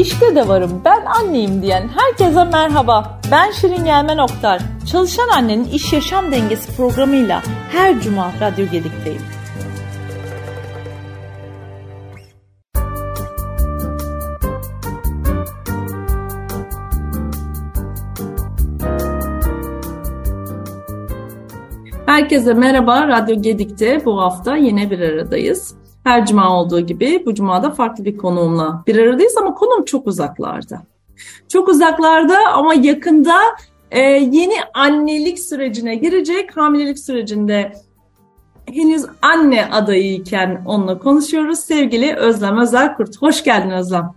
İşte de varım ben anneyim diyen herkese merhaba. Ben Şirin Gelmen Oktar. Çalışan Annenin İş Yaşam Dengesi programıyla her cuma Radyo Gedik'teyim. Herkese merhaba. Radyo Gedik'te bu hafta yine bir aradayız. Her cuma olduğu gibi bu cumada farklı bir konuğumla bir aradayız ama konum çok uzaklarda. Çok uzaklarda ama yakında e, yeni annelik sürecine girecek. Hamilelik sürecinde henüz anne adayıyken onunla konuşuyoruz. Sevgili Özlem Özelkurt. Hoş geldin Özlem.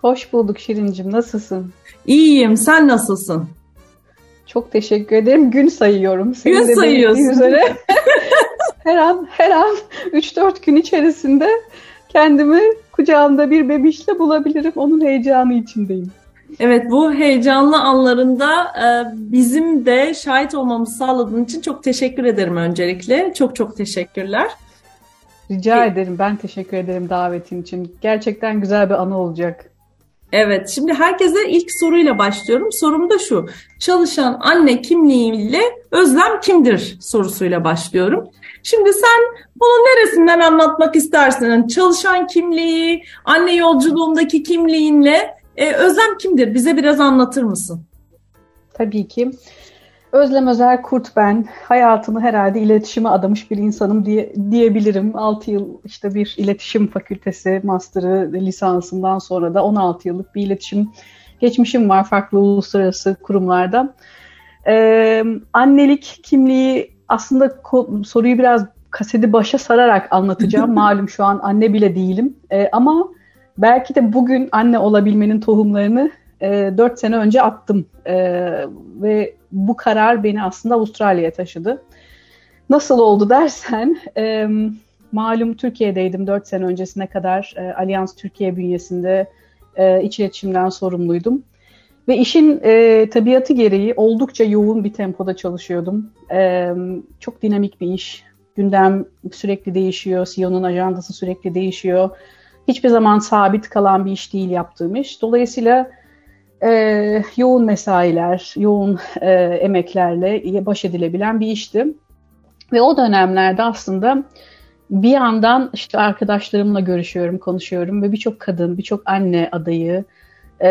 Hoş bulduk Şirincim. Nasılsın? İyiyim. Sen nasılsın? Çok teşekkür ederim. Gün sayıyorum. Senin Gün sayıyorsun. Üzere. her an her an 3-4 gün içerisinde kendimi kucağımda bir bebişle bulabilirim. Onun heyecanı içindeyim. Evet bu heyecanlı anlarında e, bizim de şahit olmamızı sağladığın için çok teşekkür ederim öncelikle. Çok çok teşekkürler. Rica ederim. Ben teşekkür ederim davetin için. Gerçekten güzel bir anı olacak. Evet, şimdi herkese ilk soruyla başlıyorum. Sorum da şu. Çalışan anne kimliğiyle Özlem kimdir sorusuyla başlıyorum. Şimdi sen bunu neresinden anlatmak istersin? Çalışan kimliği, anne yolculuğundaki kimliğinle e, Özlem kimdir? Bize biraz anlatır mısın? Tabii ki. Özlem Özel Kurt ben. Hayatımı herhalde iletişime adamış bir insanım diye, diyebilirim. 6 yıl işte bir iletişim fakültesi, master'ı, lisansından sonra da 16 yıllık bir iletişim geçmişim var farklı uluslararası kurumlarda. Ee, annelik kimliği aslında soruyu biraz kaseti başa sararak anlatacağım. Malum şu an anne bile değilim. Ee, ama belki de bugün anne olabilmenin tohumlarını e, 4 sene önce attım. E, ve bu karar beni aslında Avustralya'ya taşıdı. Nasıl oldu dersen, e, malum Türkiye'deydim 4 sene öncesine kadar. E, Allianz Türkiye bünyesinde e, iç iletişimden sorumluydum. Ve işin e, tabiatı gereği oldukça yoğun bir tempoda çalışıyordum. E, çok dinamik bir iş. Gündem sürekli değişiyor, CEO'nun ajandası sürekli değişiyor. Hiçbir zaman sabit kalan bir iş değil yaptığım iş. Dolayısıyla e, yoğun mesailer, yoğun e, emeklerle baş edilebilen bir işti. Ve o dönemlerde aslında bir yandan işte arkadaşlarımla görüşüyorum, konuşuyorum ve birçok kadın, birçok anne adayı e,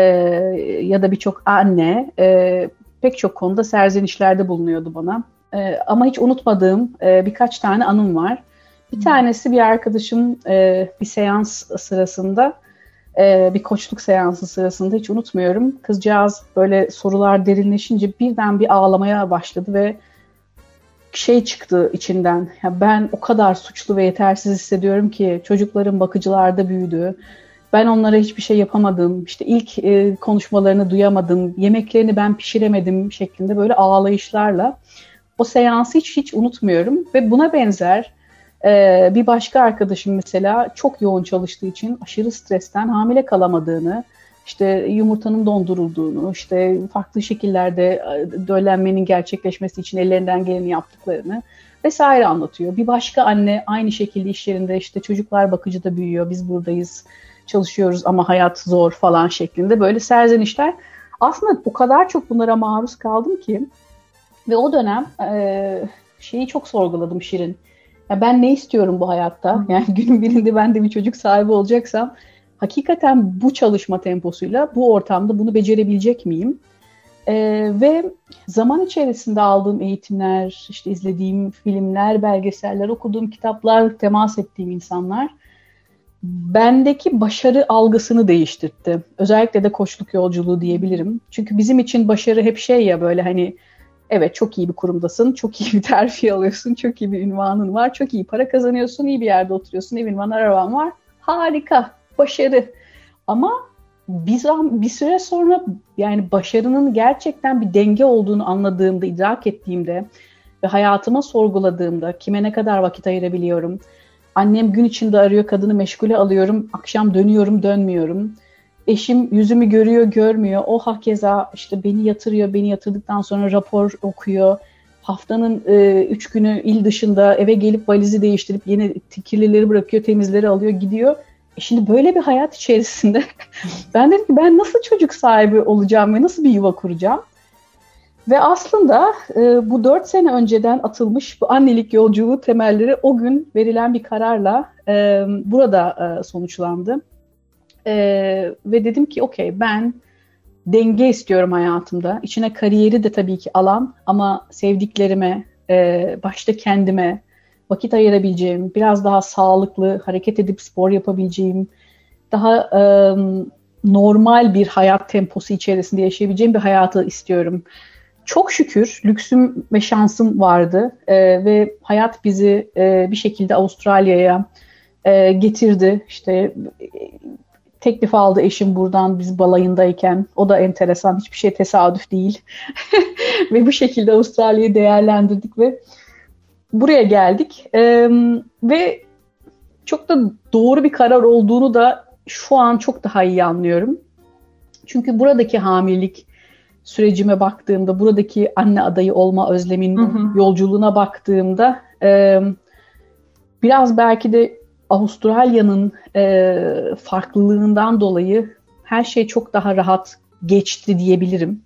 ya da birçok anne e, pek çok konuda serzenişlerde bulunuyordu bana. E, ama hiç unutmadığım e, birkaç tane anım var. Bir tanesi bir arkadaşım e, bir seans sırasında e, bir koçluk seansı sırasında hiç unutmuyorum. Kızcağız böyle sorular derinleşince birden bir ağlamaya başladı ve şey çıktı içinden. Ya ben o kadar suçlu ve yetersiz hissediyorum ki çocuklarım bakıcılarda büyüdü. Ben onlara hiçbir şey yapamadım. İşte ilk e, konuşmalarını duyamadım. Yemeklerini ben pişiremedim şeklinde böyle ağlayışlarla. O seansı hiç hiç unutmuyorum ve buna benzer ee, bir başka arkadaşım mesela çok yoğun çalıştığı için aşırı stresten hamile kalamadığını, işte yumurtanın dondurulduğunu, işte farklı şekillerde e, döllenmenin gerçekleşmesi için ellerinden geleni yaptıklarını vesaire anlatıyor. Bir başka anne aynı şekilde iş yerinde işte çocuklar bakıcıda büyüyor, biz buradayız, çalışıyoruz ama hayat zor falan şeklinde böyle serzenişler. Aslında o kadar çok bunlara maruz kaldım ki ve o dönem e, şeyi çok sorguladım Şirin ya ben ne istiyorum bu hayatta? Yani günün birinde ben de bir çocuk sahibi olacaksam hakikaten bu çalışma temposuyla bu ortamda bunu becerebilecek miyim? Ee, ve zaman içerisinde aldığım eğitimler, işte izlediğim filmler, belgeseller, okuduğum kitaplar, temas ettiğim insanlar bendeki başarı algısını değiştirdi. Özellikle de koçluk yolculuğu diyebilirim. Çünkü bizim için başarı hep şey ya böyle hani Evet çok iyi bir kurumdasın, çok iyi bir terfi alıyorsun, çok iyi bir ünvanın var, çok iyi para kazanıyorsun, iyi bir yerde oturuyorsun, evin var, araban var. Harika, başarı. Ama bir, bir süre sonra yani başarının gerçekten bir denge olduğunu anladığımda, idrak ettiğimde ve hayatıma sorguladığımda kime ne kadar vakit ayırabiliyorum. Annem gün içinde arıyor, kadını meşgule alıyorum, akşam dönüyorum, dönmüyorum Eşim yüzümü görüyor, görmüyor. O hakeza işte beni yatırıyor, beni yatırdıktan sonra rapor okuyor. Haftanın e, üç günü il dışında eve gelip valizi değiştirip yeni kirlileri bırakıyor, temizleri alıyor, gidiyor. Şimdi böyle bir hayat içerisinde ben dedim ki ben nasıl çocuk sahibi olacağım ve nasıl bir yuva kuracağım? Ve aslında e, bu dört sene önceden atılmış bu annelik yolculuğu temelleri o gün verilen bir kararla e, burada e, sonuçlandı. E, ve dedim ki okey ben denge istiyorum hayatımda. İçine kariyeri de tabii ki alan ama sevdiklerime, e, başta kendime vakit ayırabileceğim, biraz daha sağlıklı, hareket edip spor yapabileceğim, daha e, normal bir hayat temposu içerisinde yaşayabileceğim bir hayatı istiyorum. Çok şükür lüksüm ve şansım vardı e, ve hayat bizi e, bir şekilde Avustralya'ya e, getirdi. İşte teklif aldı eşim buradan biz balayındayken. O da enteresan. Hiçbir şey tesadüf değil. ve bu şekilde Avustralya'yı değerlendirdik ve buraya geldik. Ee, ve çok da doğru bir karar olduğunu da şu an çok daha iyi anlıyorum. Çünkü buradaki hamilelik sürecime baktığımda, buradaki anne adayı olma özlemin hı hı. yolculuğuna baktığımda e, biraz belki de Avustralya'nın e, farklılığından dolayı her şey çok daha rahat geçti diyebilirim.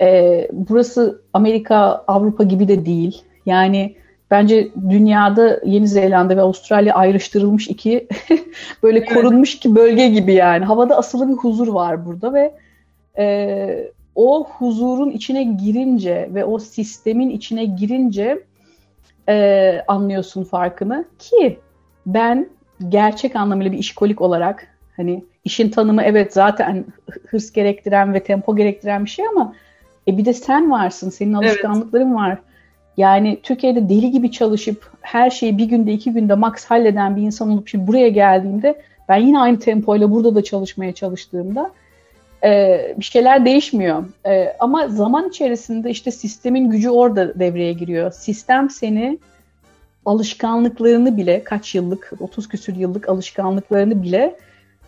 E, burası Amerika, Avrupa gibi de değil. Yani bence dünyada Yeni Zelanda ve Avustralya ayrıştırılmış iki böyle korunmuş iki bölge gibi yani. Havada asılı bir huzur var burada ve e, o huzurun içine girince ve o sistemin içine girince e, anlıyorsun farkını ki ben gerçek anlamıyla bir işkolik olarak hani işin tanımı evet zaten hırs gerektiren ve tempo gerektiren bir şey ama e bir de sen varsın, senin alışkanlıkların evet. var. Yani Türkiye'de deli gibi çalışıp her şeyi bir günde iki günde max halleden bir insan olup şimdi buraya geldiğimde ben yine aynı tempoyla burada da çalışmaya çalıştığımda e, bir şeyler değişmiyor. E, ama zaman içerisinde işte sistemin gücü orada devreye giriyor. Sistem seni alışkanlıklarını bile kaç yıllık 30 küsür yıllık alışkanlıklarını bile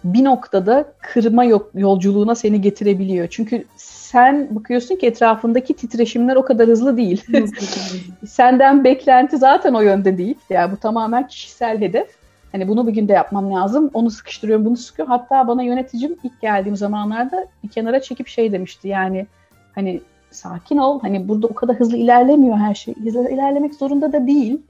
bir noktada kırma yolculuğuna seni getirebiliyor. Çünkü sen bakıyorsun ki etrafındaki titreşimler o kadar hızlı değil. Senden beklenti zaten o yönde değil. Yani bu tamamen kişisel hedef. Hani bunu bir günde yapmam lazım. Onu sıkıştırıyorum, bunu sıkıyorum. Hatta bana yöneticim ilk geldiğim zamanlarda bir kenara çekip şey demişti. Yani hani sakin ol. Hani burada o kadar hızlı ilerlemiyor her şey. Hızlı ilerlemek zorunda da değil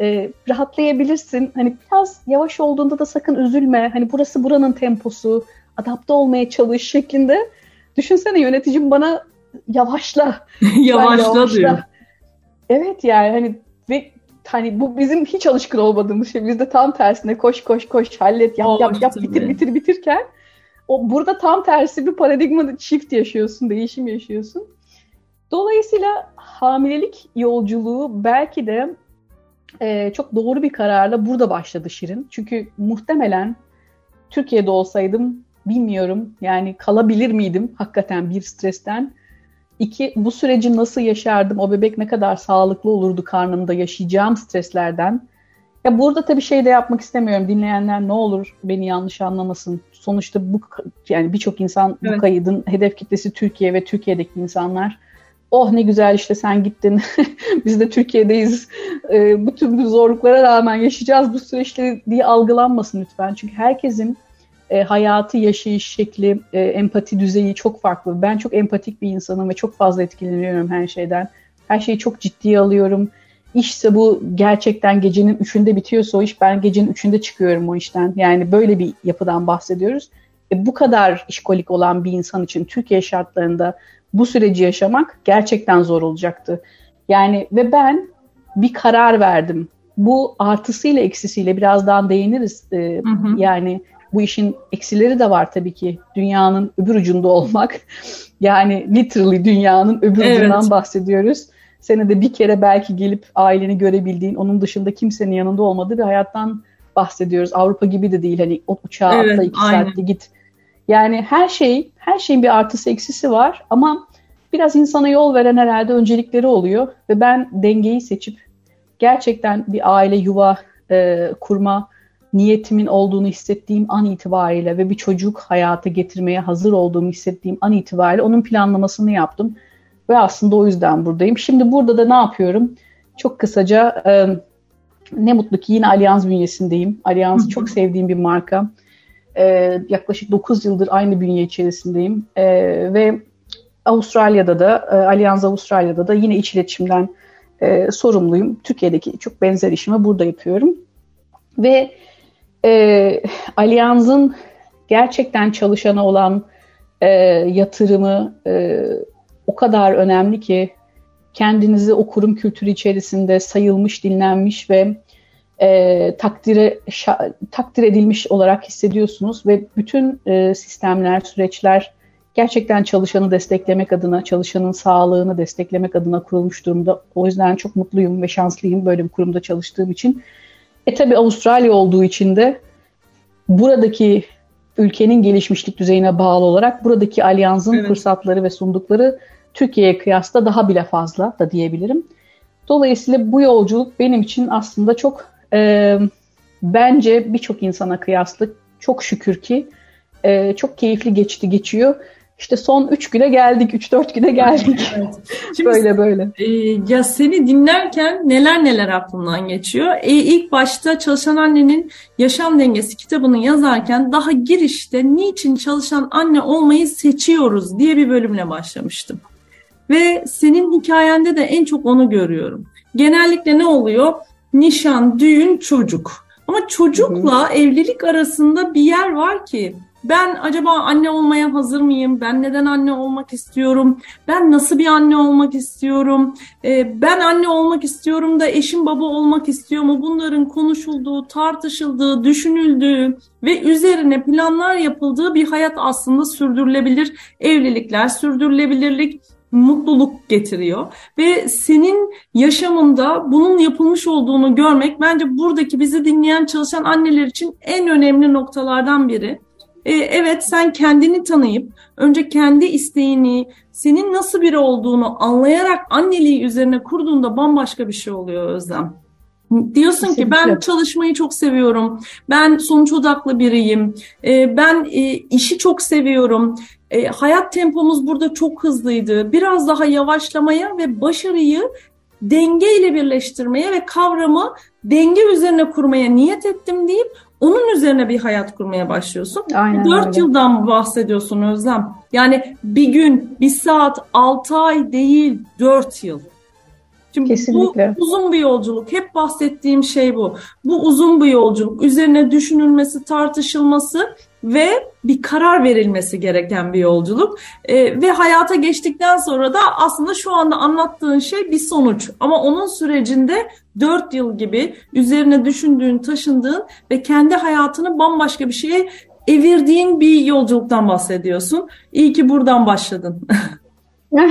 e, rahatlayabilirsin. Hani biraz yavaş olduğunda da sakın üzülme. Hani burası buranın temposu, adapte olmaya çalış şeklinde. Düşünsene yöneticim bana yavaşla. yavaşla, yavaşla diyor. Evet yani hani hani bu bizim hiç alışkın olmadığımız şey. Bizde tam tersine koş koş koş hallet yap yap yap bitir bitir bitirken o burada tam tersi bir paradigma çift yaşıyorsun, değişim yaşıyorsun. Dolayısıyla hamilelik yolculuğu belki de e, çok doğru bir kararla burada başladı Şirin. Çünkü muhtemelen Türkiye'de olsaydım bilmiyorum yani kalabilir miydim hakikaten bir stresten. İki, bu süreci nasıl yaşardım? O bebek ne kadar sağlıklı olurdu karnımda yaşayacağım streslerden. Ya burada tabii şey de yapmak istemiyorum. Dinleyenler ne olur beni yanlış anlamasın. Sonuçta bu yani birçok insan evet. bu kaydın hedef kitlesi Türkiye ve Türkiye'deki insanlar oh ne güzel işte sen gittin biz de Türkiye'deyiz e, bütün bu zorluklara rağmen yaşayacağız bu süreçte diye algılanmasın lütfen. Çünkü herkesin e, hayatı, yaşayış şekli, e, empati düzeyi çok farklı. Ben çok empatik bir insanım ve çok fazla etkileniyorum her şeyden. Her şeyi çok ciddiye alıyorum. İşse bu gerçekten gecenin üçünde bitiyorsa o iş ben gecenin üçünde çıkıyorum o işten. Yani böyle bir yapıdan bahsediyoruz. E, bu kadar işkolik olan bir insan için Türkiye şartlarında bu süreci yaşamak gerçekten zor olacaktı. Yani ve ben bir karar verdim. Bu artısıyla eksisiyle birazdan değiniriz. Ee, hı hı. Yani bu işin eksileri de var tabii ki. Dünyanın öbür ucunda olmak. Yani literally dünyanın öbür evet. ucundan bahsediyoruz. Senede bir kere belki gelip aileni görebildiğin, onun dışında kimsenin yanında olmadığı bir hayattan bahsediyoruz. Avrupa gibi de değil. Hani o uçağa evet, atla iki aynen. saatte git yani her şey, her şeyin bir artısı eksisi var ama biraz insana yol veren herhalde öncelikleri oluyor ve ben dengeyi seçip gerçekten bir aile yuva e, kurma niyetimin olduğunu hissettiğim an itibariyle ve bir çocuk hayata getirmeye hazır olduğumu hissettiğim an itibariyle onun planlamasını yaptım ve aslında o yüzden buradayım. Şimdi burada da ne yapıyorum? Çok kısaca e, ne mutlu ki yine Allianz bünyesindeyim. Allianz çok sevdiğim bir marka E, yaklaşık 9 yıldır aynı bünye içerisindeyim. E, ve Avustralya'da da, e, Allianz Avustralya'da da yine iç iletişimden e, sorumluyum. Türkiye'deki çok benzer işimi burada yapıyorum. Ve e, Allianz'ın gerçekten çalışana olan e, yatırımı e, o kadar önemli ki kendinizi o kurum kültürü içerisinde sayılmış, dinlenmiş ve e, takdire şa, takdir edilmiş olarak hissediyorsunuz ve bütün e, sistemler, süreçler gerçekten çalışanı desteklemek adına, çalışanın sağlığını desteklemek adına kurulmuş durumda. O yüzden çok mutluyum ve şanslıyım böyle bir kurumda çalıştığım için. E tabi Avustralya olduğu için de buradaki ülkenin gelişmişlik düzeyine bağlı olarak buradaki alyansın evet. fırsatları ve sundukları Türkiye'ye kıyasla daha bile fazla da diyebilirim. Dolayısıyla bu yolculuk benim için aslında çok e, bence birçok insana kıyasla çok şükür ki e, çok keyifli geçti geçiyor. İşte son 3 güne geldik, 3-4 güne geldik. Evet. Şimdi, böyle böyle. E, ya seni dinlerken neler neler aklımdan geçiyor. E, ilk başta Çalışan Annenin Yaşam Dengesi kitabını yazarken daha girişte niçin çalışan anne olmayı seçiyoruz diye bir bölümle başlamıştım. Ve senin hikayende de en çok onu görüyorum. Genellikle ne oluyor? Nişan, düğün, çocuk. Ama çocukla hı hı. evlilik arasında bir yer var ki ben acaba anne olmaya hazır mıyım? Ben neden anne olmak istiyorum? Ben nasıl bir anne olmak istiyorum? Ee, ben anne olmak istiyorum da eşim baba olmak istiyor mu? Bunların konuşulduğu, tartışıldığı, düşünüldüğü ve üzerine planlar yapıldığı bir hayat aslında sürdürülebilir. Evlilikler, sürdürülebilirlik mutluluk getiriyor ve senin yaşamında bunun yapılmış olduğunu görmek bence buradaki bizi dinleyen çalışan anneler için en önemli noktalardan biri. Ee, evet sen kendini tanıyıp önce kendi isteğini, senin nasıl biri olduğunu anlayarak anneliği üzerine kurduğunda bambaşka bir şey oluyor Özlem. Diyorsun Kesinlikle. ki ben çalışmayı çok seviyorum, ben sonuç odaklı biriyim, ee, ben e, işi çok seviyorum, e, hayat tempomuz burada çok hızlıydı. Biraz daha yavaşlamaya ve başarıyı denge ile birleştirmeye ve kavramı denge üzerine kurmaya niyet ettim deyip onun üzerine bir hayat kurmaya başlıyorsun. Aynen 4 öyle. yıldan bahsediyorsun Özlem. Yani bir gün, bir saat, 6 ay değil 4 yıl. Şimdi Kesinlikle. bu uzun bir yolculuk. Hep bahsettiğim şey bu. Bu uzun bir yolculuk. Üzerine düşünülmesi, tartışılması ve bir karar verilmesi gereken bir yolculuk. E, ve hayata geçtikten sonra da aslında şu anda anlattığın şey bir sonuç. Ama onun sürecinde 4 yıl gibi üzerine düşündüğün, taşındığın ve kendi hayatını bambaşka bir şeye evirdiğin bir yolculuktan bahsediyorsun. İyi ki buradan başladın.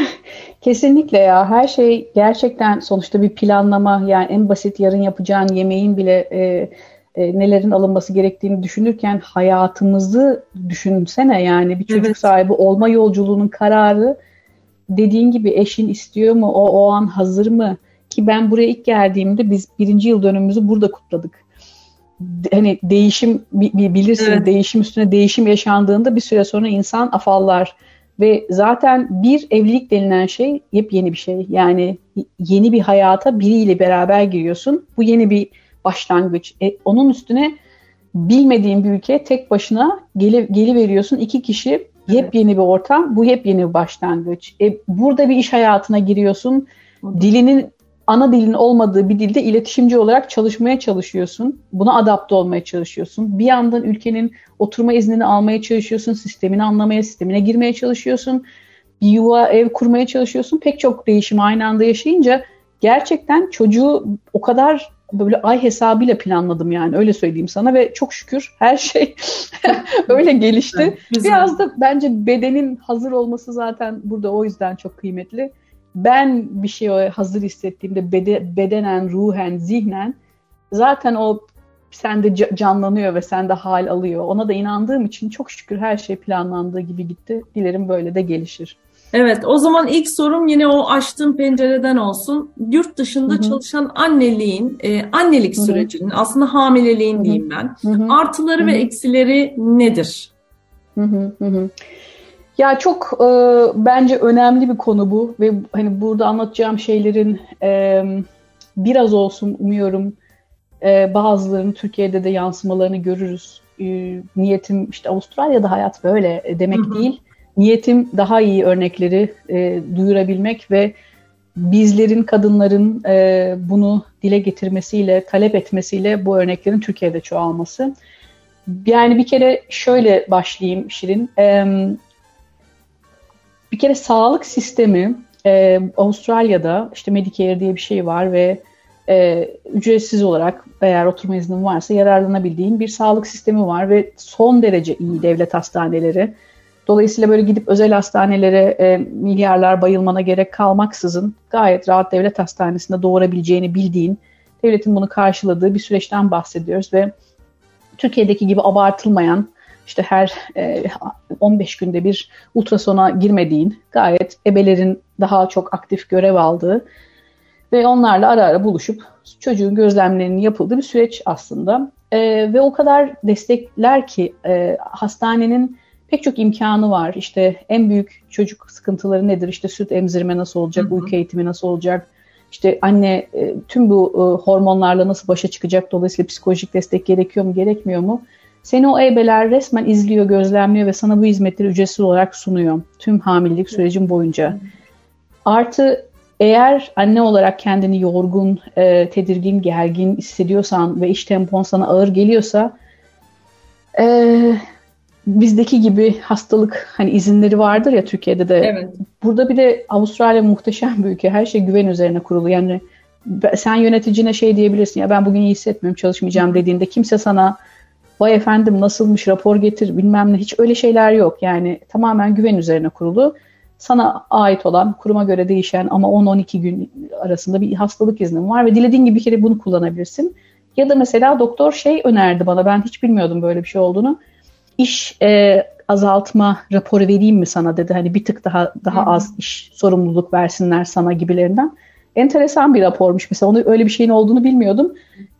Kesinlikle ya her şey gerçekten sonuçta bir planlama yani en basit yarın yapacağın yemeğin bile e, e, nelerin alınması gerektiğini düşünürken hayatımızı düşünsene yani bir çocuk evet. sahibi olma yolculuğunun kararı dediğin gibi eşin istiyor mu o o an hazır mı ki ben buraya ilk geldiğimde biz birinci yıl dönümümüzü burada kutladık hani değişim bilirsin evet. değişim üstüne değişim yaşandığında bir süre sonra insan afallar ve zaten bir evlilik denilen şey yepyeni bir şey. Yani yeni bir hayata biriyle beraber giriyorsun. Bu yeni bir başlangıç. E, onun üstüne bilmediğin bir ülkeye tek başına geli, geli veriyorsun. iki kişi yepyeni bir ortam. Bu yepyeni bir başlangıç. E, burada bir iş hayatına giriyorsun. Dilinin ana dilin olmadığı bir dilde iletişimci olarak çalışmaya çalışıyorsun. Buna adapte olmaya çalışıyorsun. Bir yandan ülkenin oturma iznini almaya çalışıyorsun. Sistemini anlamaya, sistemine girmeye çalışıyorsun. Bir yuva, ev kurmaya çalışıyorsun. Pek çok değişim aynı anda yaşayınca gerçekten çocuğu o kadar böyle ay hesabıyla planladım yani öyle söyleyeyim sana ve çok şükür her şey öyle gelişti. Güzel. Biraz da bence bedenin hazır olması zaten burada o yüzden çok kıymetli ben bir şeye hazır hissettiğimde bede, bedenen, ruhen, zihnen zaten o sende canlanıyor ve sende hal alıyor. Ona da inandığım için çok şükür her şey planlandığı gibi gitti. Dilerim böyle de gelişir. Evet, o zaman ilk sorum yine o açtığım pencereden olsun. Yurt dışında Hı-hı. çalışan anneliğin, e, annelik Hı-hı. sürecinin, aslında hamileliğin Hı-hı. diyeyim ben. Hı-hı. Artıları Hı-hı. ve eksileri nedir? Hı-hı. Hı-hı. Ya çok e, bence önemli bir konu bu ve hani burada anlatacağım şeylerin e, biraz olsun umuyorum e, bazılarının Türkiye'de de yansımalarını görürüz. e, niyetim işte Avustralya'da hayat böyle demek hı hı. değil. Niyetim daha iyi örnekleri e, duyurabilmek ve bizlerin, kadınların e, bunu dile getirmesiyle, talep etmesiyle bu örneklerin Türkiye'de çoğalması. Yani bir kere şöyle başlayayım Şirin. E, bir kere sağlık sistemi e, Avustralya'da işte Medicare diye bir şey var ve e, ücretsiz olarak eğer oturma iznin varsa yararlanabildiğin bir sağlık sistemi var ve son derece iyi devlet hastaneleri. Dolayısıyla böyle gidip özel hastanelere e, milyarlar bayılmana gerek kalmaksızın gayet rahat devlet hastanesinde doğurabileceğini bildiğin, devletin bunu karşıladığı bir süreçten bahsediyoruz ve Türkiye'deki gibi abartılmayan işte her e, 15 günde bir ultrasona girmediğin, gayet ebelerin daha çok aktif görev aldığı ve onlarla ara ara buluşup çocuğun gözlemlerinin yapıldığı bir süreç aslında. E, ve o kadar destekler ki e, hastanenin pek çok imkanı var. İşte en büyük çocuk sıkıntıları nedir? İşte süt emzirme nasıl olacak, hı hı. uyku eğitimi nasıl olacak? İşte anne e, tüm bu e, hormonlarla nasıl başa çıkacak? Dolayısıyla psikolojik destek gerekiyor mu, gerekmiyor mu? Seni o ebeler resmen izliyor, gözlemliyor ve sana bu hizmetleri ücretsiz olarak sunuyor. Tüm hamilelik sürecin boyunca. Artı eğer anne olarak kendini yorgun, e, tedirgin, gergin hissediyorsan ve iş tempon sana ağır geliyorsa e, bizdeki gibi hastalık hani izinleri vardır ya Türkiye'de de. Evet. Burada bir de Avustralya muhteşem bir ülke. Her şey güven üzerine kurulu. Yani sen yöneticine şey diyebilirsin ya ben bugün iyi hissetmiyorum çalışmayacağım dediğinde kimse sana vay efendim nasılmış rapor getir bilmem ne hiç öyle şeyler yok. Yani tamamen güven üzerine kurulu. Sana ait olan kuruma göre değişen ama 10-12 gün arasında bir hastalık iznin var ve dilediğin gibi bir kere bunu kullanabilirsin. Ya da mesela doktor şey önerdi bana ben hiç bilmiyordum böyle bir şey olduğunu. İş e, azaltma raporu vereyim mi sana dedi. Hani bir tık daha daha Hı-hı. az iş sorumluluk versinler sana gibilerinden. Enteresan bir rapormuş mesela. Onu öyle bir şeyin olduğunu bilmiyordum.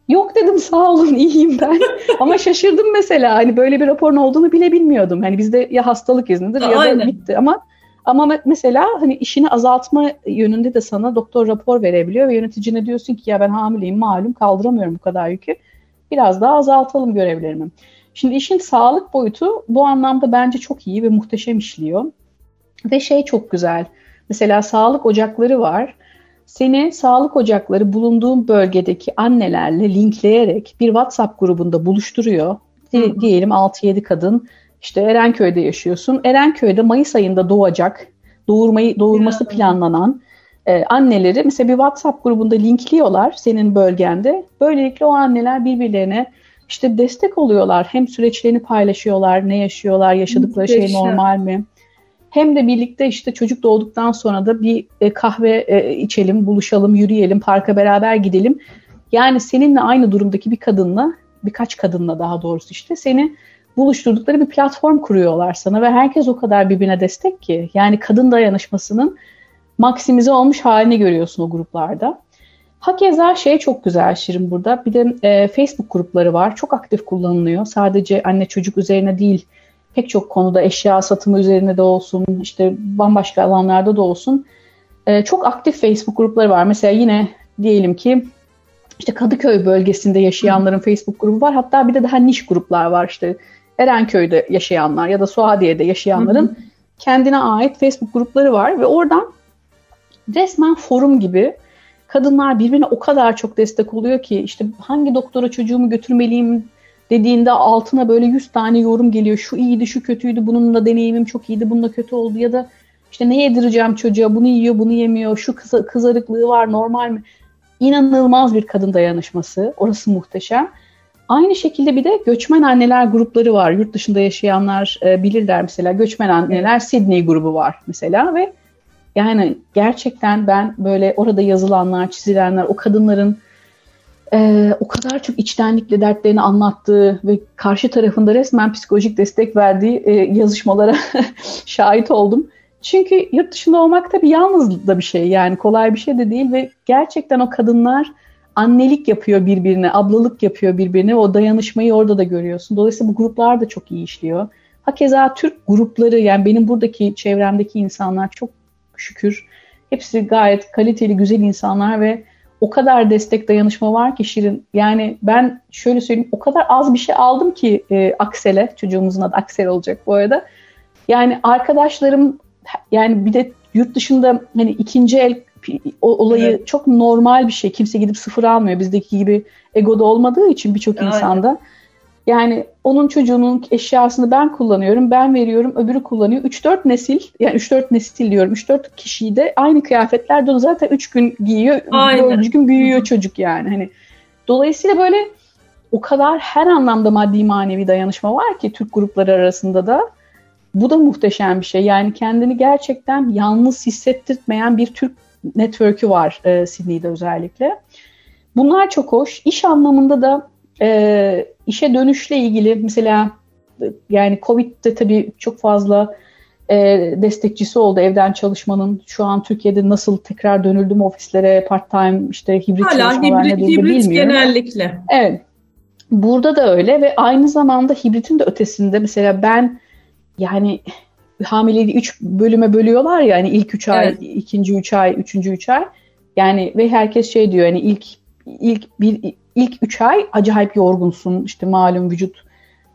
Yok dedim sağ olun iyiyim ben. Ama şaşırdım mesela hani böyle bir raporun olduğunu bile bilmiyordum. Hani bizde ya hastalık iznidir ya da bitti ama ama mesela hani işini azaltma yönünde de sana doktor rapor verebiliyor ve yöneticine diyorsun ki ya ben hamileyim malum kaldıramıyorum bu kadar yükü. Biraz daha azaltalım görevlerimi. Şimdi işin sağlık boyutu bu anlamda bence çok iyi ve muhteşem işliyor. Ve şey çok güzel. Mesela sağlık ocakları var seni sağlık ocakları bulunduğun bölgedeki annelerle linkleyerek bir WhatsApp grubunda buluşturuyor. Hı. Diyelim 6-7 kadın işte Erenköy'de yaşıyorsun. Erenköy'de Mayıs ayında doğacak, doğurmayı doğurması ya. planlanan e, anneleri mesela bir WhatsApp grubunda linkliyorlar senin bölgende. Böylelikle o anneler birbirlerine işte destek oluyorlar. Hem süreçlerini paylaşıyorlar, ne yaşıyorlar, yaşadıkları şey normal mi? Hem de birlikte işte çocuk doğduktan sonra da bir e, kahve e, içelim, buluşalım, yürüyelim, parka beraber gidelim. Yani seninle aynı durumdaki bir kadınla, birkaç kadınla daha doğrusu işte seni buluşturdukları bir platform kuruyorlar sana ve herkes o kadar birbirine destek ki. Yani kadın dayanışmasının maksimize olmuş halini görüyorsun o gruplarda. Hakeza şey çok güzel Şirin burada. Bir de e, Facebook grupları var. Çok aktif kullanılıyor. Sadece anne çocuk üzerine değil pek çok konuda eşya satımı üzerine de olsun, işte bambaşka alanlarda da olsun e, çok aktif Facebook grupları var. Mesela yine diyelim ki işte Kadıköy bölgesinde yaşayanların Facebook grubu var. Hatta bir de daha niş gruplar var işte Erenköy'de yaşayanlar ya da Suadiye'de yaşayanların hı hı. kendine ait Facebook grupları var ve oradan resmen forum gibi kadınlar birbirine o kadar çok destek oluyor ki işte hangi doktora çocuğumu götürmeliyim dediğinde altına böyle 100 tane yorum geliyor. Şu iyiydi, şu kötüydü, bununla deneyimim çok iyiydi, bununla kötü oldu ya da işte ne yedireceğim çocuğa, bunu yiyor, bunu yemiyor, şu kıza, kızarıklığı var, normal mi? İnanılmaz bir kadın dayanışması. Orası muhteşem. Aynı şekilde bir de göçmen anneler grupları var. Yurt dışında yaşayanlar e, bilirler mesela. Göçmen anneler Sydney grubu var mesela ve yani gerçekten ben böyle orada yazılanlar, çizilenler, o kadınların e, o kadar çok içtenlikle dertlerini anlattığı ve karşı tarafında resmen psikolojik destek verdiği e, yazışmalara şahit oldum. Çünkü yurt dışında olmak da bir yalnız da bir şey yani kolay bir şey de değil ve gerçekten o kadınlar annelik yapıyor birbirine, ablalık yapıyor birbirine. O dayanışmayı orada da görüyorsun. Dolayısıyla bu gruplar da çok iyi işliyor. Hakeza Türk grupları yani benim buradaki çevremdeki insanlar çok şükür hepsi gayet kaliteli, güzel insanlar ve o kadar destek dayanışma var ki Şirin. Yani ben şöyle söyleyeyim o kadar az bir şey aldım ki e, Aksel'e. Çocuğumuzun adı Aksel olacak bu arada. Yani arkadaşlarım yani bir de yurt dışında hani ikinci el olayı evet. çok normal bir şey. Kimse gidip sıfır almıyor. Bizdeki gibi egoda olmadığı için birçok insanda. Yani onun çocuğunun eşyasını ben kullanıyorum, ben veriyorum, öbürü kullanıyor. 3-4 nesil, yani 3-4 nesil diyorum, 3-4 kişiyi de aynı kıyafetlerde zaten 3 gün giyiyor, 4. gün büyüyor çocuk yani. Hani dolayısıyla böyle o kadar her anlamda maddi manevi dayanışma var ki Türk grupları arasında da. Bu da muhteşem bir şey. Yani kendini gerçekten yalnız hissettirmeyen bir Türk network'ü var e, Sydney'de özellikle. Bunlar çok hoş. İş anlamında da e, işe dönüşle ilgili mesela yani Covid'de tabii çok fazla e, destekçisi oldu evden çalışmanın. Şu an Türkiye'de nasıl tekrar dönüldü mü ofislere part time işte hibrit Hala çalışmalar hibrit, ne hibrit bilmiyorum. genellikle. Evet. Burada da öyle ve aynı zamanda hibritin de ötesinde mesela ben yani hamileliği 3 bölüme bölüyorlar ya hani ilk 3 ay, evet. ikinci 3 ay, üçüncü 3 ay. Yani ve herkes şey diyor hani ilk ilk bir ilk 3 ay acayip yorgunsun. işte malum vücut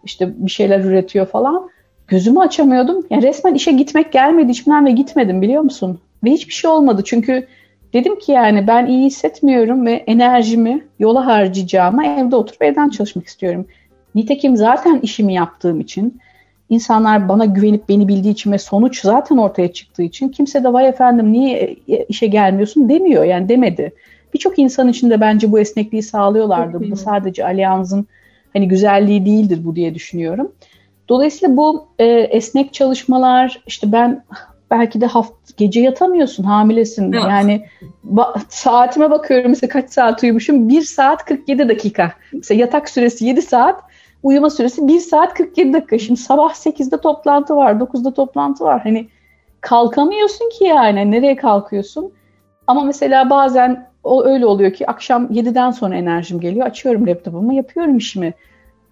işte bir şeyler üretiyor falan. Gözümü açamıyordum. Yani resmen işe gitmek gelmedi içimden ve gitmedim biliyor musun? Ve hiçbir şey olmadı. Çünkü dedim ki yani ben iyi hissetmiyorum ve enerjimi yola harcayacağıma evde oturup evden çalışmak istiyorum. Nitekim zaten işimi yaptığım için insanlar bana güvenip beni bildiği için ve sonuç zaten ortaya çıktığı için kimse de vay efendim niye işe gelmiyorsun demiyor yani demedi. Birçok insan için de bence bu esnekliği sağlıyorlardı. Bu sadece Allianz'ın hani güzelliği değildir bu diye düşünüyorum. Dolayısıyla bu e, esnek çalışmalar işte ben belki de hafta gece yatamıyorsun hamilesin. Evet. yani ba- saatime bakıyorum mesela kaç saat uyumuşum? 1 saat 47 dakika. Mesela yatak süresi 7 saat uyuma süresi 1 saat 47 dakika. Şimdi sabah 8'de toplantı var 9'da toplantı var. Hani kalkamıyorsun ki yani nereye kalkıyorsun? Ama mesela bazen o öyle oluyor ki akşam 7'den sonra enerjim geliyor. Açıyorum laptopumu, yapıyorum işimi.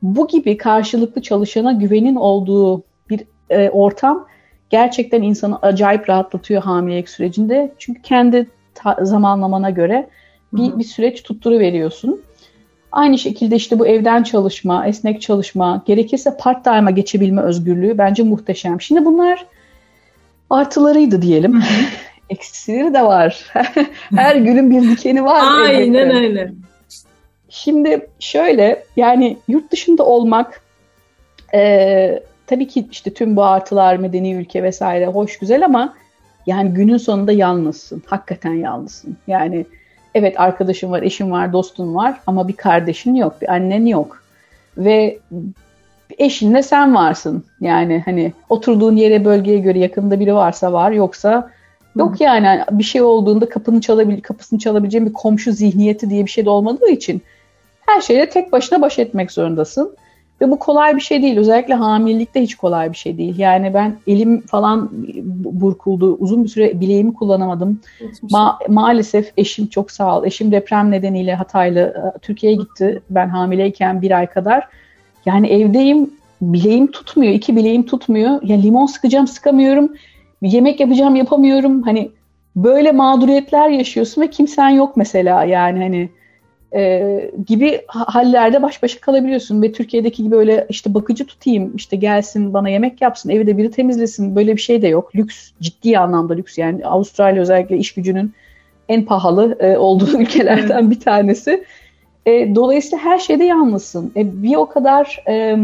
Bu gibi karşılıklı çalışana güvenin olduğu bir e, ortam gerçekten insanı acayip rahatlatıyor hamilelik sürecinde. Çünkü kendi zamanlamana göre bir, bir süreç tutturu veriyorsun. Aynı şekilde işte bu evden çalışma, esnek çalışma, gerekirse part time'a geçebilme özgürlüğü bence muhteşem. Şimdi bunlar artılarıydı diyelim. Eksileri de var. Her günün bir dikeni var. Aynen elbette. öyle. Şimdi şöyle yani yurt dışında olmak e, tabii ki işte tüm bu artılar medeni ülke vesaire hoş güzel ama yani günün sonunda yalnızsın. Hakikaten yalnızsın. Yani evet arkadaşın var, eşin var, dostun var ama bir kardeşin yok, bir annen yok. Ve eşinle sen varsın. Yani hani oturduğun yere bölgeye göre yakında biri varsa var yoksa Yok yani bir şey olduğunda kapını çalabil kapısını çalabileceğin bir komşu zihniyeti diye bir şey de olmadığı için her şeyle tek başına baş etmek zorundasın. Ve bu kolay bir şey değil. Özellikle hamilelikte hiç kolay bir şey değil. Yani ben elim falan burkuldu. Uzun bir süre bileğimi kullanamadım. Ma- maalesef eşim çok sağ ol. Eşim deprem nedeniyle Hataylı e, Türkiye'ye gitti. Ben hamileyken bir ay kadar. Yani evdeyim bileğim tutmuyor. iki bileğim tutmuyor. Yani limon sıkacağım sıkamıyorum yemek yapacağım yapamıyorum. Hani böyle mağduriyetler yaşıyorsun ve kimsen yok mesela yani hani e, gibi hallerde baş başa kalabiliyorsun ve Türkiye'deki gibi öyle işte bakıcı tutayım işte gelsin bana yemek yapsın evi de biri temizlesin böyle bir şey de yok. Lüks ciddi anlamda lüks yani Avustralya özellikle iş gücünün en pahalı e, olduğu ülkelerden bir tanesi. E, dolayısıyla her şeyde yalnızsın. E, bir o kadar e,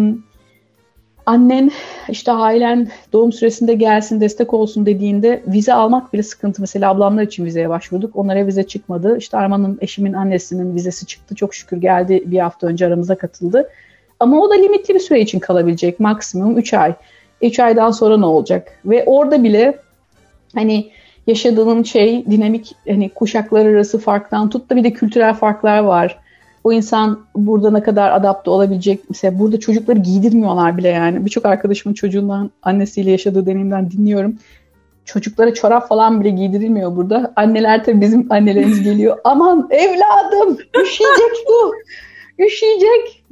annen işte ailen doğum süresinde gelsin destek olsun dediğinde vize almak bile sıkıntı. Mesela ablamlar için vizeye başvurduk. Onlara vize çıkmadı. İşte Arman'ın eşimin annesinin vizesi çıktı. Çok şükür geldi bir hafta önce aramıza katıldı. Ama o da limitli bir süre için kalabilecek. Maksimum 3 ay. 3 aydan sonra ne olacak? Ve orada bile hani yaşadığın şey dinamik hani kuşaklar arası farktan tut da bir de kültürel farklar var o insan burada ne kadar adapte olabilecek. Mesela burada çocukları giydirmiyorlar bile yani. Birçok arkadaşımın çocuğundan annesiyle yaşadığı deneyimden dinliyorum. Çocuklara çorap falan bile giydirilmiyor burada. Anneler tabii bizim annelerimiz geliyor. Aman evladım üşüyecek bu. Üşüyecek.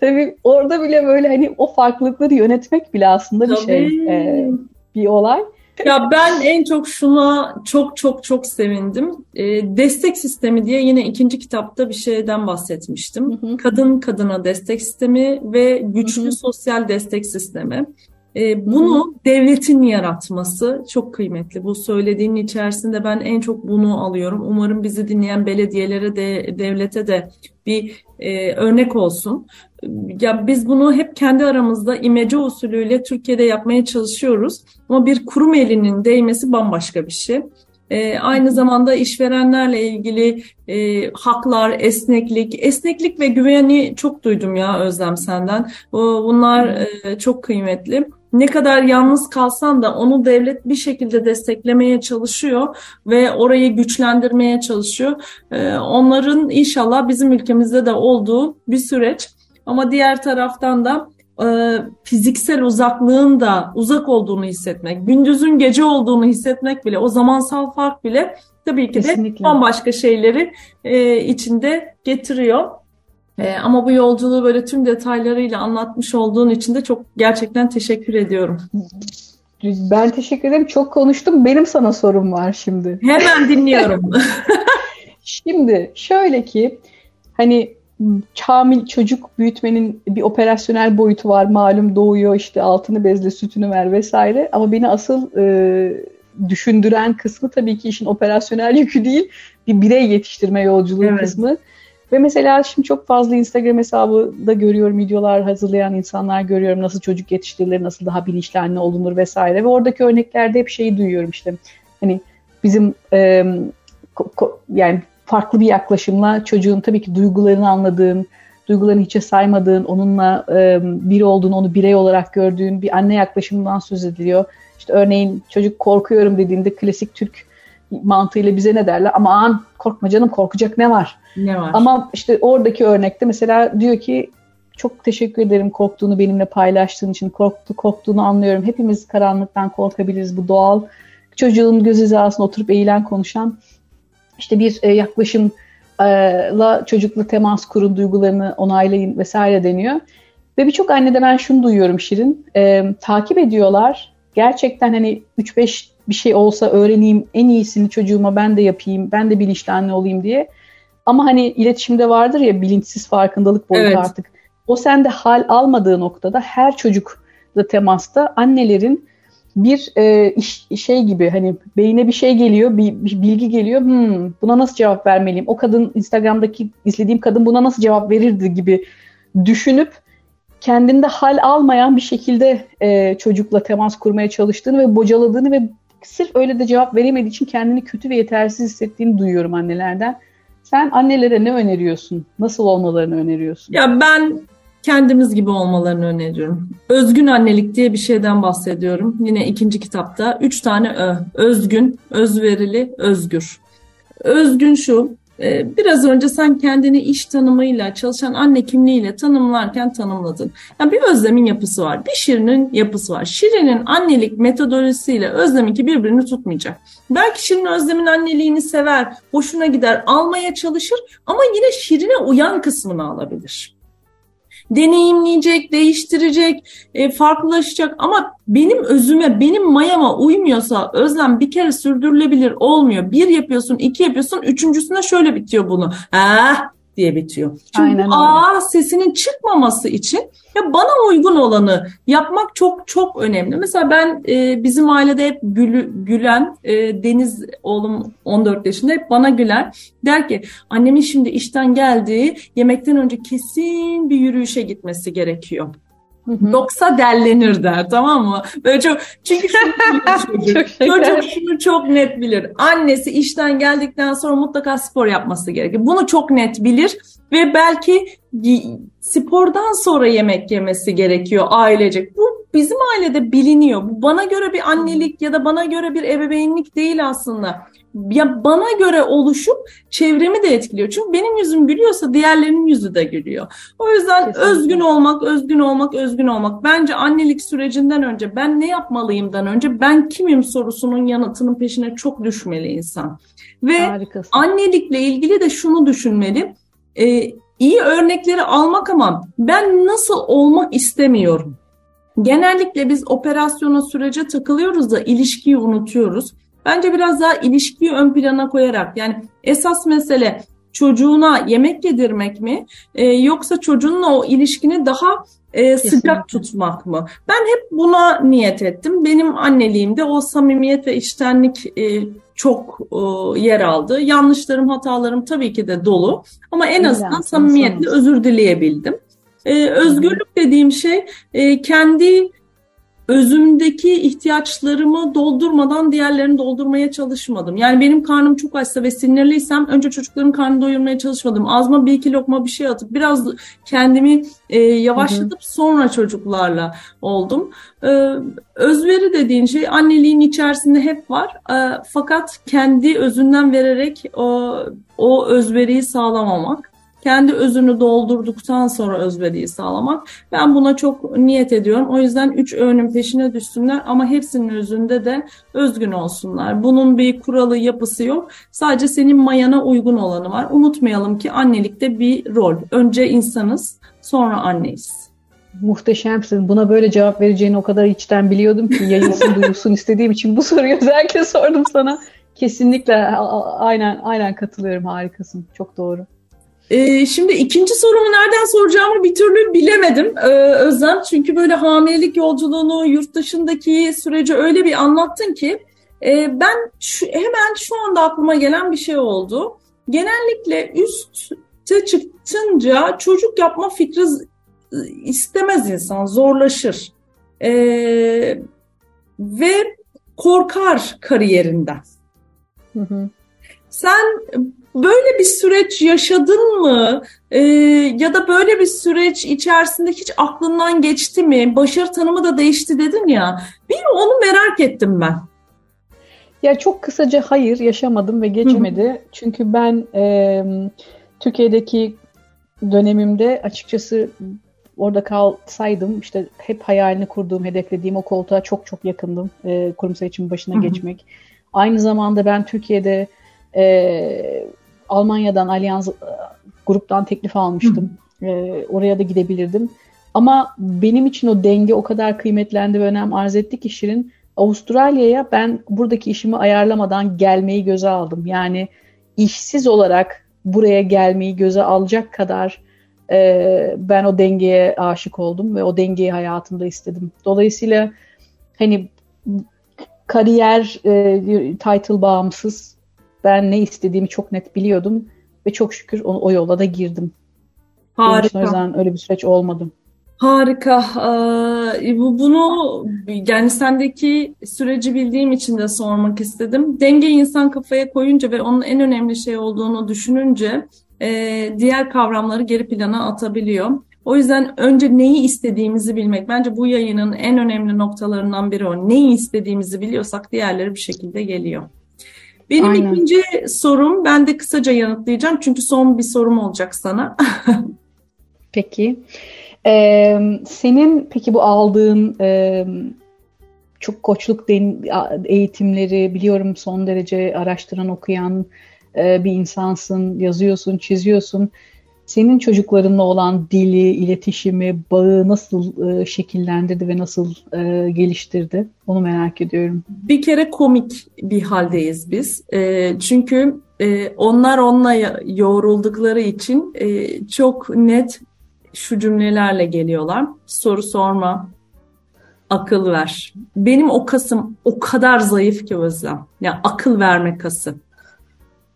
Tabii orada bile böyle hani o farklılıkları yönetmek bile aslında bir şey. E, bir olay. Ya ben en çok şuna çok çok çok sevindim. E, destek sistemi diye yine ikinci kitapta bir şeyden bahsetmiştim. Hı hı. Kadın kadına destek sistemi ve güçlü hı hı. sosyal destek sistemi. E, bunu devletin yaratması çok kıymetli. Bu söylediğin içerisinde ben en çok bunu alıyorum. Umarım bizi dinleyen belediyelere de devlete de bir e, örnek olsun. Ya biz bunu hep kendi aramızda imece usulüyle Türkiye'de yapmaya çalışıyoruz. Ama bir kurum elinin değmesi bambaşka bir şey. E, aynı zamanda işverenlerle ilgili e, haklar, esneklik, esneklik ve güveni çok duydum ya Özlem senden. Bunlar e, çok kıymetli ne kadar yalnız kalsan da onu devlet bir şekilde desteklemeye çalışıyor ve orayı güçlendirmeye çalışıyor. Ee, onların inşallah bizim ülkemizde de olduğu bir süreç. Ama diğer taraftan da e, fiziksel uzaklığın da uzak olduğunu hissetmek, gündüzün gece olduğunu hissetmek bile, o zamansal fark bile tabii ki Kesinlikle. de bambaşka şeyleri e, içinde getiriyor. E, ama bu yolculuğu böyle tüm detaylarıyla anlatmış olduğun için de çok gerçekten teşekkür ediyorum. Ben teşekkür ederim. Çok konuştum. Benim sana sorum var şimdi. Hemen dinliyorum. şimdi şöyle ki hani hamil çocuk büyütmenin bir operasyonel boyutu var. Malum doğuyor işte altını bezle sütünü ver vesaire. Ama beni asıl e, düşündüren kısmı tabii ki işin operasyonel yükü değil. Bir birey yetiştirme yolculuğu evet. kısmı. Ve mesela şimdi çok fazla Instagram hesabı da görüyorum, videolar hazırlayan insanlar görüyorum. Nasıl çocuk yetiştirilir, nasıl daha bilinçli anne olunur vesaire. Ve oradaki örneklerde hep şeyi duyuyorum işte. Hani bizim e, yani farklı bir yaklaşımla çocuğun tabii ki duygularını anladığın, duygularını hiçe saymadığın, onunla e, biri olduğunu, onu birey olarak gördüğün bir anne yaklaşımından söz ediliyor. İşte örneğin çocuk korkuyorum dediğinde klasik Türk mantığıyla bize ne derler? Aman korkma canım korkacak ne var? Ne var? Ama işte oradaki örnekte mesela diyor ki çok teşekkür ederim korktuğunu benimle paylaştığın için. Korktu, korktuğunu anlıyorum. Hepimiz karanlıktan korkabiliriz. Bu doğal. Çocuğun göz hizasına oturup eğilen konuşan işte bir e, yaklaşımla çocukla temas kurun, duygularını onaylayın vesaire deniyor. Ve birçok annede ben şunu duyuyorum Şirin. E, takip ediyorlar. Gerçekten hani 3-5 bir şey olsa öğreneyim, en iyisini çocuğuma ben de yapayım, ben de bilinçli anne olayım diye. Ama hani iletişimde vardır ya bilinçsiz farkındalık boyutu evet. artık. O sende hal almadığı noktada her çocukla temasta annelerin bir e, iş, şey gibi hani beyine bir şey geliyor, bir, bir bilgi geliyor. Hmm, buna nasıl cevap vermeliyim? O kadın Instagram'daki izlediğim kadın buna nasıl cevap verirdi gibi düşünüp kendinde hal almayan bir şekilde e, çocukla temas kurmaya çalıştığını ve bocaladığını ve sırf öyle de cevap veremediği için kendini kötü ve yetersiz hissettiğini duyuyorum annelerden. Sen annelere ne öneriyorsun? Nasıl olmalarını öneriyorsun? Ya ben kendimiz gibi olmalarını öneriyorum. Özgün annelik diye bir şeyden bahsediyorum. Yine ikinci kitapta. Üç tane ö. Özgün, özverili, özgür. Özgün şu, biraz önce sen kendini iş tanımıyla, çalışan anne kimliğiyle tanımlarken tanımladın. Yani bir Özlem'in yapısı var, bir Şirin'in yapısı var. Şirin'in annelik metodolojisiyle Özlem'inki birbirini tutmayacak. Belki Şirin Özlem'in anneliğini sever, hoşuna gider, almaya çalışır ama yine Şirin'e uyan kısmını alabilir deneyimleyecek, değiştirecek, e, farklılaşacak ama benim özüme, benim mayama uymuyorsa özlem bir kere sürdürülebilir olmuyor. Bir yapıyorsun, iki yapıyorsun, üçüncüsünde şöyle bitiyor bunu. Ah diye bitiyor. Çünkü Aynen A sesinin çıkmaması için ya bana uygun olanı yapmak çok çok önemli. Mesela ben e, bizim ailede hep gülü, gülen e, Deniz oğlum 14 yaşında hep bana güler. Der ki annemin şimdi işten geldiği yemekten önce kesin bir yürüyüşe gitmesi gerekiyor. Yoksa dellenir der tamam mı? Böyle çok çünkü şunu çocuk. çocuk şunu çok net bilir. Annesi işten geldikten sonra mutlaka spor yapması gerekir. Bunu çok net bilir ve belki spordan sonra yemek yemesi gerekiyor ailecek. Bu bizim ailede biliniyor. Bu bana göre bir annelik ya da bana göre bir ebeveynlik değil aslında ya bana göre oluşup çevremi de etkiliyor. Çünkü benim yüzüm gülüyorsa diğerlerinin yüzü de gülüyor. O yüzden Kesinlikle. özgün olmak, özgün olmak, özgün olmak. Bence annelik sürecinden önce ben ne yapmalıyımdan önce ben kimim sorusunun yanıtının peşine çok düşmeli insan. Ve Harikasın. annelikle ilgili de şunu düşünmeli. Ee, iyi örnekleri almak ama ben nasıl olmak istemiyorum. Genellikle biz operasyona sürece takılıyoruz da ilişkiyi unutuyoruz. Bence biraz daha ilişkiyi ön plana koyarak yani esas mesele çocuğuna yemek yedirmek mi e, yoksa çocuğunla o ilişkini daha e, sıcak tutmak mı? Ben hep buna niyet ettim. Benim anneliğimde o samimiyet ve içtenlik e, çok e, yer aldı. Yanlışlarım, hatalarım tabii ki de dolu ama en azından samimiyetle özür dileyebildim. E, özgürlük dediğim şey e, kendi özümdeki ihtiyaçlarımı doldurmadan diğerlerini doldurmaya çalışmadım. Yani benim karnım çok açsa ve sinirliysem önce çocukların karnını doyurmaya çalışmadım. Ağzıma bir iki lokma bir şey atıp biraz kendimi e, yavaşlatıp hı hı. sonra çocuklarla oldum. E, özveri dediğin şey anneliğin içerisinde hep var. E, fakat kendi özünden vererek o, o özveriyi sağlamamak kendi özünü doldurduktan sonra özveriyi sağlamak. Ben buna çok niyet ediyorum. O yüzden üç öğünün peşine düşsünler ama hepsinin özünde de özgün olsunlar. Bunun bir kuralı yapısı yok. Sadece senin mayana uygun olanı var. Unutmayalım ki annelikte bir rol. Önce insanız, sonra anneyiz. Muhteşemsin. Buna böyle cevap vereceğini o kadar içten biliyordum ki yayılsın duyulsun istediğim için bu soruyu özellikle sordum sana. Kesinlikle aynen aynen katılıyorum. Harikasın. Çok doğru. Ee, şimdi ikinci sorumu nereden soracağımı bir türlü bilemedim ee, Özlem. Çünkü böyle hamilelik yolculuğunu, yurt dışındaki süreci öyle bir anlattın ki e, ben şu, hemen şu anda aklıma gelen bir şey oldu. Genellikle üste çıktınca çocuk yapma fikri istemez insan, zorlaşır. Ee, ve korkar kariyerinden. Hı hı. Sen Böyle bir süreç yaşadın mı? Ee, ya da böyle bir süreç içerisinde hiç aklından geçti mi? Başarı tanımı da değişti dedin ya. Bir onu merak ettim ben. Ya çok kısaca hayır yaşamadım ve geçmedi. Hı hı. Çünkü ben e, Türkiye'deki dönemimde açıkçası orada kalsaydım işte hep hayalini kurduğum, hedeflediğim o koltuğa çok çok yakındım. E, kurumsal için başına hı hı. geçmek. Aynı zamanda ben Türkiye'de e, Almanya'dan Allianz e, gruptan teklif almıştım. E, oraya da gidebilirdim. Ama benim için o denge o kadar kıymetlendi ve önem arz etti ki Şirin. Avustralya'ya ben buradaki işimi ayarlamadan gelmeyi göze aldım. Yani işsiz olarak buraya gelmeyi göze alacak kadar e, ben o dengeye aşık oldum ve o dengeyi hayatımda istedim. Dolayısıyla hani kariyer e, title bağımsız ben ne istediğimi çok net biliyordum ve çok şükür o, o yola da girdim. Harika. O yüzden öyle bir süreç olmadı. Harika. Ee, bunu yani sendeki süreci bildiğim için de sormak istedim. Denge insan kafaya koyunca ve onun en önemli şey olduğunu düşününce e, diğer kavramları geri plana atabiliyor. O yüzden önce neyi istediğimizi bilmek. Bence bu yayının en önemli noktalarından biri o. Neyi istediğimizi biliyorsak diğerleri bir şekilde geliyor. Benim Aynen. ikinci sorum, ben de kısaca yanıtlayacağım çünkü son bir sorum olacak sana. peki. Ee, senin peki bu aldığın e, çok koçluk eğitimleri biliyorum son derece araştıran okuyan e, bir insansın, yazıyorsun, çiziyorsun senin çocuklarınla olan dili, iletişimi, bağı nasıl e, şekillendirdi ve nasıl e, geliştirdi? Onu merak ediyorum. Bir kere komik bir haldeyiz biz. E, çünkü e, onlar onunla yoğruldukları için e, çok net şu cümlelerle geliyorlar. Soru sorma, akıl ver. Benim o kasım o kadar zayıf ki Özlem. Yani akıl verme kası.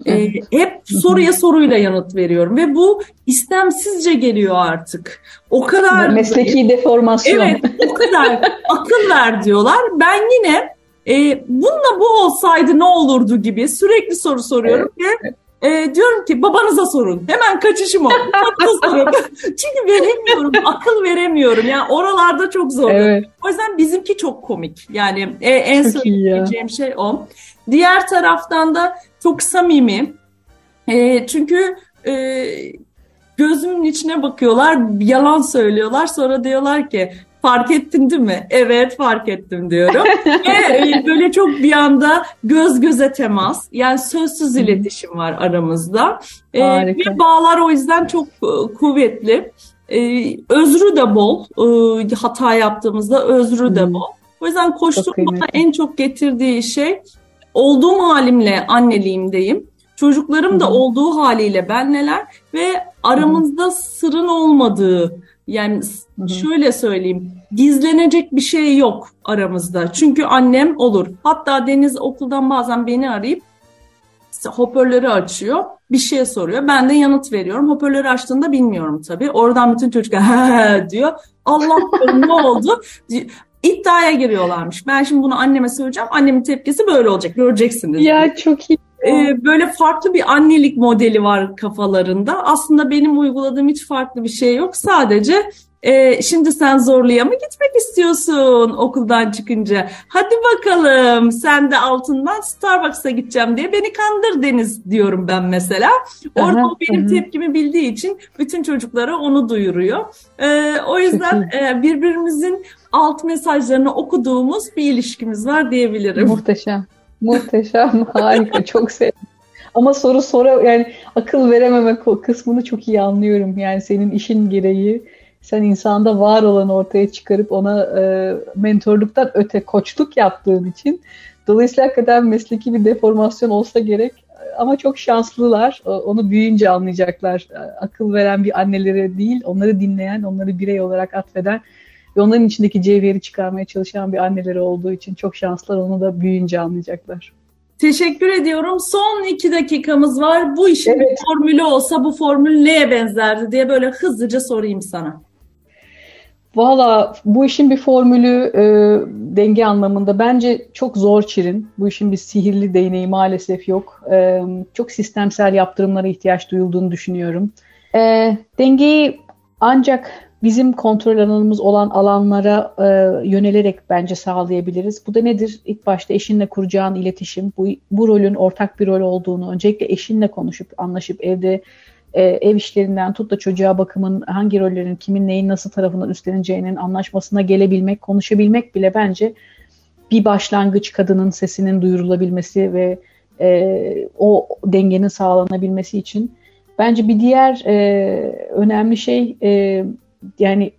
Ee, hep soruya soruyla yanıt veriyorum ve bu istemsizce geliyor artık. O kadar mesleki deformasyon. Evet, o kadar akıl ver diyorlar. Ben yine e, bununla bu olsaydı ne olurdu gibi sürekli soru soruyorum evet. ve e, diyorum ki babanıza sorun. Hemen kaçışım o. sorun. Çünkü veremiyorum, akıl veremiyorum. Yani oralarda çok zor. Evet. O yüzden bizimki çok komik. Yani e, en söyleyeceğim şey o. Diğer taraftan da çok samimi. E, çünkü e, gözümün içine bakıyorlar, yalan söylüyorlar. Sonra diyorlar ki fark ettin değil mi? Evet fark ettim diyorum. Ve e, böyle çok bir anda göz göze temas. Yani sözsüz iletişim var aramızda. E, ve bağlar o yüzden çok e, kuvvetli. e, özrü de bol. E, hata yaptığımızda özrü de bol. O yüzden koşturma en çok getirdiği şey olduğum halimle anneliğimdeyim. Çocuklarım da olduğu haliyle ben neler ve aramızda sırın olmadığı yani şöyle söyleyeyim gizlenecek bir şey yok aramızda. Çünkü annem olur. Hatta Deniz okuldan bazen beni arayıp hoparlörü açıyor. Bir şey soruyor. Ben de yanıt veriyorum. Hoparlörü açtığında bilmiyorum tabii. Oradan bütün çocuklar diyor. Allah ne oldu? İddiaya giriyorlarmış. Ben şimdi bunu anneme söyleyeceğim. Annemin tepkisi böyle olacak. Göreceksiniz. Ya çok iyi. Ee, böyle farklı bir annelik modeli var kafalarında. Aslında benim uyguladığım hiç farklı bir şey yok. Sadece e, şimdi sen zorluya mı gitmek istiyorsun okuldan çıkınca? Hadi bakalım sen de altından Starbucks'a gideceğim diye beni kandır Deniz diyorum ben mesela. Orada o benim tepkimi bildiği için bütün çocuklara onu duyuruyor. E, o yüzden e, birbirimizin alt mesajlarını okuduğumuz bir ilişkimiz var diyebilirim. Muhteşem. Muhteşem, harika, çok sevdim. Ama soru sonra yani akıl verememek kısmını çok iyi anlıyorum. Yani senin işin gereği sen insanda var olanı ortaya çıkarıp ona e, mentorluktan öte koçluk yaptığın için dolayısıyla hakikaten mesleki bir deformasyon olsa gerek ama çok şanslılar. Onu büyüyünce anlayacaklar. Akıl veren bir annelere değil, onları dinleyen, onları birey olarak atfeden ve onların içindeki cevheri çıkarmaya çalışan bir anneleri olduğu için çok şanslılar. Onu da büyüyünce anlayacaklar. Teşekkür ediyorum. Son iki dakikamız var. Bu işin evet. bir formülü olsa bu formül neye benzerdi diye böyle hızlıca sorayım sana. Valla bu işin bir formülü e, denge anlamında bence çok zor çirin. Bu işin bir sihirli değneği maalesef yok. E, çok sistemsel yaptırımlara ihtiyaç duyulduğunu düşünüyorum. E, dengeyi ancak bizim kontrol alanımız olan alanlara e, yönelerek bence sağlayabiliriz. Bu da nedir? İlk başta eşinle kuracağın iletişim, bu, bu rolün ortak bir rol olduğunu, öncelikle eşinle konuşup, anlaşıp evde e, ev işlerinden tut da çocuğa bakımın hangi rollerin kimin neyin nasıl tarafından üstleneceğinin anlaşmasına gelebilmek, konuşabilmek bile bence bir başlangıç kadının sesinin duyurulabilmesi ve e, o dengenin sağlanabilmesi için bence bir diğer e, önemli şey e, yani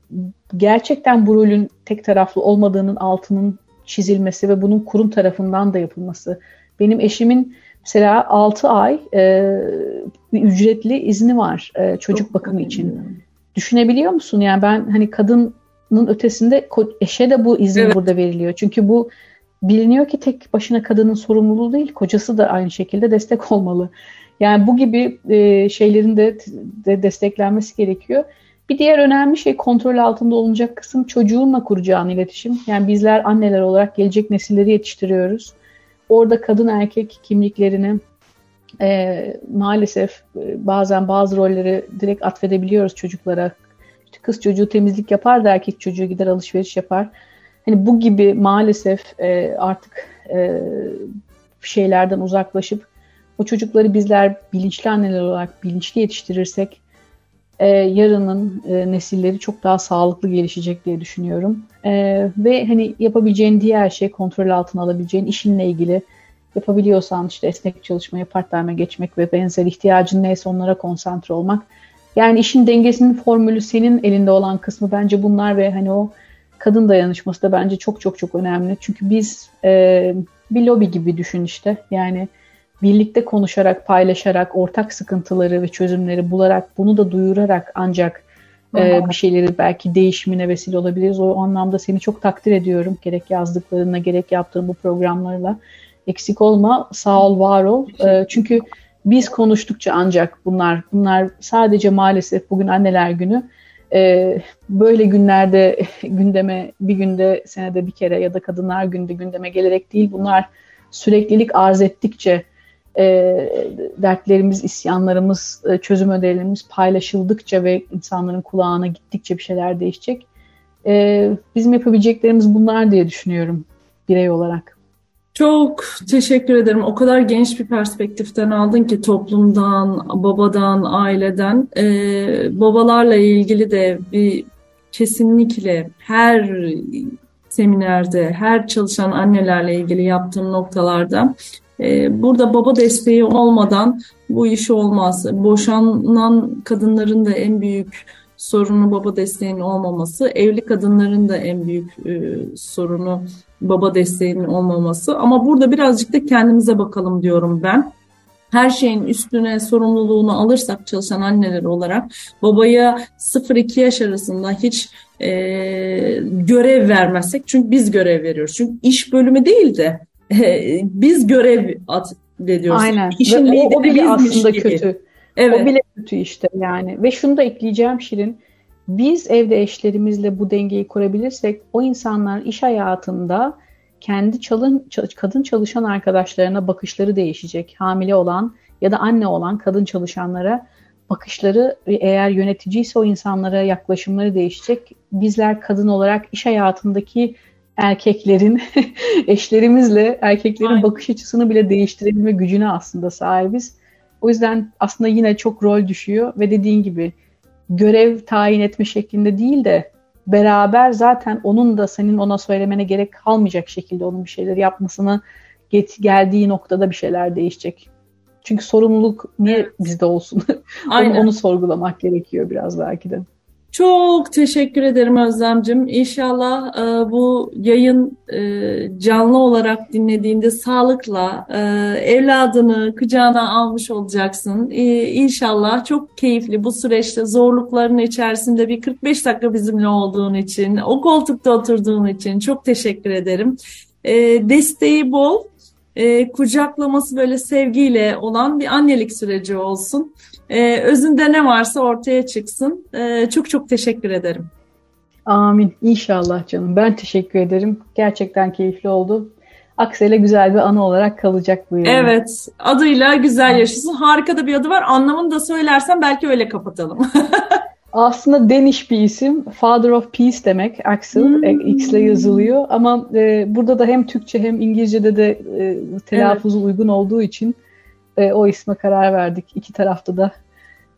gerçekten bu rolün tek taraflı olmadığının altının çizilmesi ve bunun kurum tarafından da yapılması. Benim eşimin mesela 6 ay e, bir ücretli izni var e, çocuk Çok bakımı için. Düşünebiliyor musun? Yani ben hani kadının ötesinde eşe de bu izin evet. burada veriliyor. Çünkü bu biliniyor ki tek başına kadının sorumluluğu değil, kocası da aynı şekilde destek olmalı. Yani bu gibi e, şeylerin de, de desteklenmesi gerekiyor. Bir diğer önemli şey kontrol altında olunacak kısım çocuğunla kuracağın iletişim. Yani bizler anneler olarak gelecek nesilleri yetiştiriyoruz. Orada kadın erkek kimliklerini e, maalesef e, bazen bazı rolleri direkt atfedebiliyoruz çocuklara. Kız çocuğu temizlik yapar da erkek çocuğu gider alışveriş yapar. Hani bu gibi maalesef e, artık e, şeylerden uzaklaşıp o çocukları bizler bilinçli anneler olarak bilinçli yetiştirirsek e, yarının e, nesilleri çok daha sağlıklı gelişecek diye düşünüyorum. E, ve hani yapabileceğin diğer şey kontrol altına alabileceğin işinle ilgili yapabiliyorsan işte esnek çalışmaya, part-time'e geçmek ve benzer ihtiyacın neyse onlara konsantre olmak. Yani işin dengesinin formülü senin elinde olan kısmı bence bunlar ve hani o kadın dayanışması da bence çok çok çok önemli. Çünkü biz e, bir lobi gibi düşün işte. Yani birlikte konuşarak, paylaşarak, ortak sıkıntıları ve çözümleri bularak, bunu da duyurarak ancak e, bir şeyleri belki değişimine vesile olabiliriz. O anlamda seni çok takdir ediyorum. Gerek yazdıklarına, gerek yaptığın bu programlarla. Eksik olma, sağ ol, var ol. E, çünkü biz konuştukça ancak bunlar, bunlar sadece maalesef bugün anneler günü. E, böyle günlerde gündeme bir günde senede bir kere ya da kadınlar günde gündeme gelerek değil bunlar süreklilik arz ettikçe e, dertlerimiz, isyanlarımız, e, çözüm önerilerimiz paylaşıldıkça ve insanların kulağına gittikçe bir şeyler değişecek. E, bizim yapabileceklerimiz bunlar diye düşünüyorum birey olarak. Çok teşekkür ederim. O kadar geniş bir perspektiften aldın ki toplumdan, babadan, aileden. Ee, babalarla ilgili de bir kesinlikle her seminerde, her çalışan annelerle ilgili yaptığım noktalarda burada baba desteği olmadan bu iş olmaz. Boşanan kadınların da en büyük sorunu baba desteğinin olmaması. Evli kadınların da en büyük e, sorunu baba desteğinin olmaması. Ama burada birazcık da kendimize bakalım diyorum ben her şeyin üstüne sorumluluğunu alırsak çalışan anneler olarak babaya 0-2 yaş arasında hiç e, görev vermezsek çünkü biz görev veriyoruz. Çünkü iş bölümü değil de biz görev at veriyoruz. Aynen. İşin Ve o, o bile aslında gibi. kötü. Evet. O bile kötü işte yani. Ve şunu da ekleyeceğim Şirin. Biz evde eşlerimizle bu dengeyi kurabilirsek o insanlar iş hayatında kendi çalın, kadın çalışan arkadaşlarına bakışları değişecek. Hamile olan ya da anne olan kadın çalışanlara bakışları eğer yöneticiyse o insanlara yaklaşımları değişecek. Bizler kadın olarak iş hayatındaki erkeklerin eşlerimizle erkeklerin Aynen. bakış açısını bile değiştirebilme gücüne aslında sahibiz. O yüzden aslında yine çok rol düşüyor ve dediğin gibi görev tayin etme şeklinde değil de beraber zaten onun da senin ona söylemene gerek kalmayacak şekilde onun bir şeyler yapmasını get, geldiği noktada bir şeyler değişecek. Çünkü sorumluluk niye evet. bizde olsun? Aynen. onu, onu sorgulamak gerekiyor biraz belki de. Çok teşekkür ederim Özlemcim. İnşallah e, bu yayın e, canlı olarak dinlediğinde sağlıkla e, evladını kucağına almış olacaksın. E, inşallah çok keyifli bu süreçte zorlukların içerisinde bir 45 dakika bizimle olduğun için, o koltukta oturduğun için çok teşekkür ederim. E, desteği bol, e, kucaklaması böyle sevgiyle olan bir annelik süreci olsun. E, özünde ne varsa ortaya çıksın. E, çok çok teşekkür ederim. Amin. İnşallah canım. Ben teşekkür ederim. Gerçekten keyifli oldu. Aksel'e güzel bir anı olarak kalacak bu yayın. Evet. Adıyla güzel yaşasın. Harika da bir adı var. Anlamını da söylersen belki öyle kapatalım. Aslında Danish bir isim. Father of Peace demek. Axel. Hmm. E, X ile yazılıyor. Ama e, burada da hem Türkçe hem İngilizce'de de e, telaffuzu evet. uygun olduğu için e, o isme karar verdik. İki tarafta da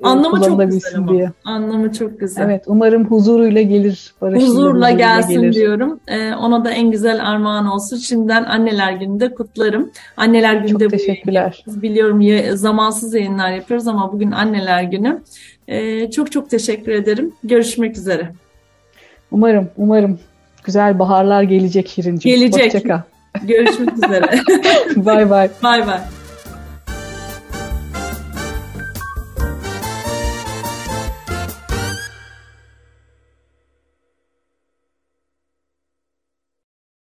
e, Anlamı çok güzel ama. Diye. Anlamı çok güzel. Evet umarım huzuruyla gelir. Huzurla, huzurla gelsin gelir. diyorum. Ee, ona da en güzel armağan olsun. Şimdiden anneler gününde kutlarım. Anneler gününde çok teşekkürler. Bu, biliyorum ya, zamansız yayınlar yapıyoruz ama bugün anneler günü. Ee, çok çok teşekkür ederim. Görüşmek üzere. Umarım, umarım. Güzel baharlar gelecek Şirincim. Gelecek. Hoşçakal. Görüşmek üzere. Bay bay. Bay bay.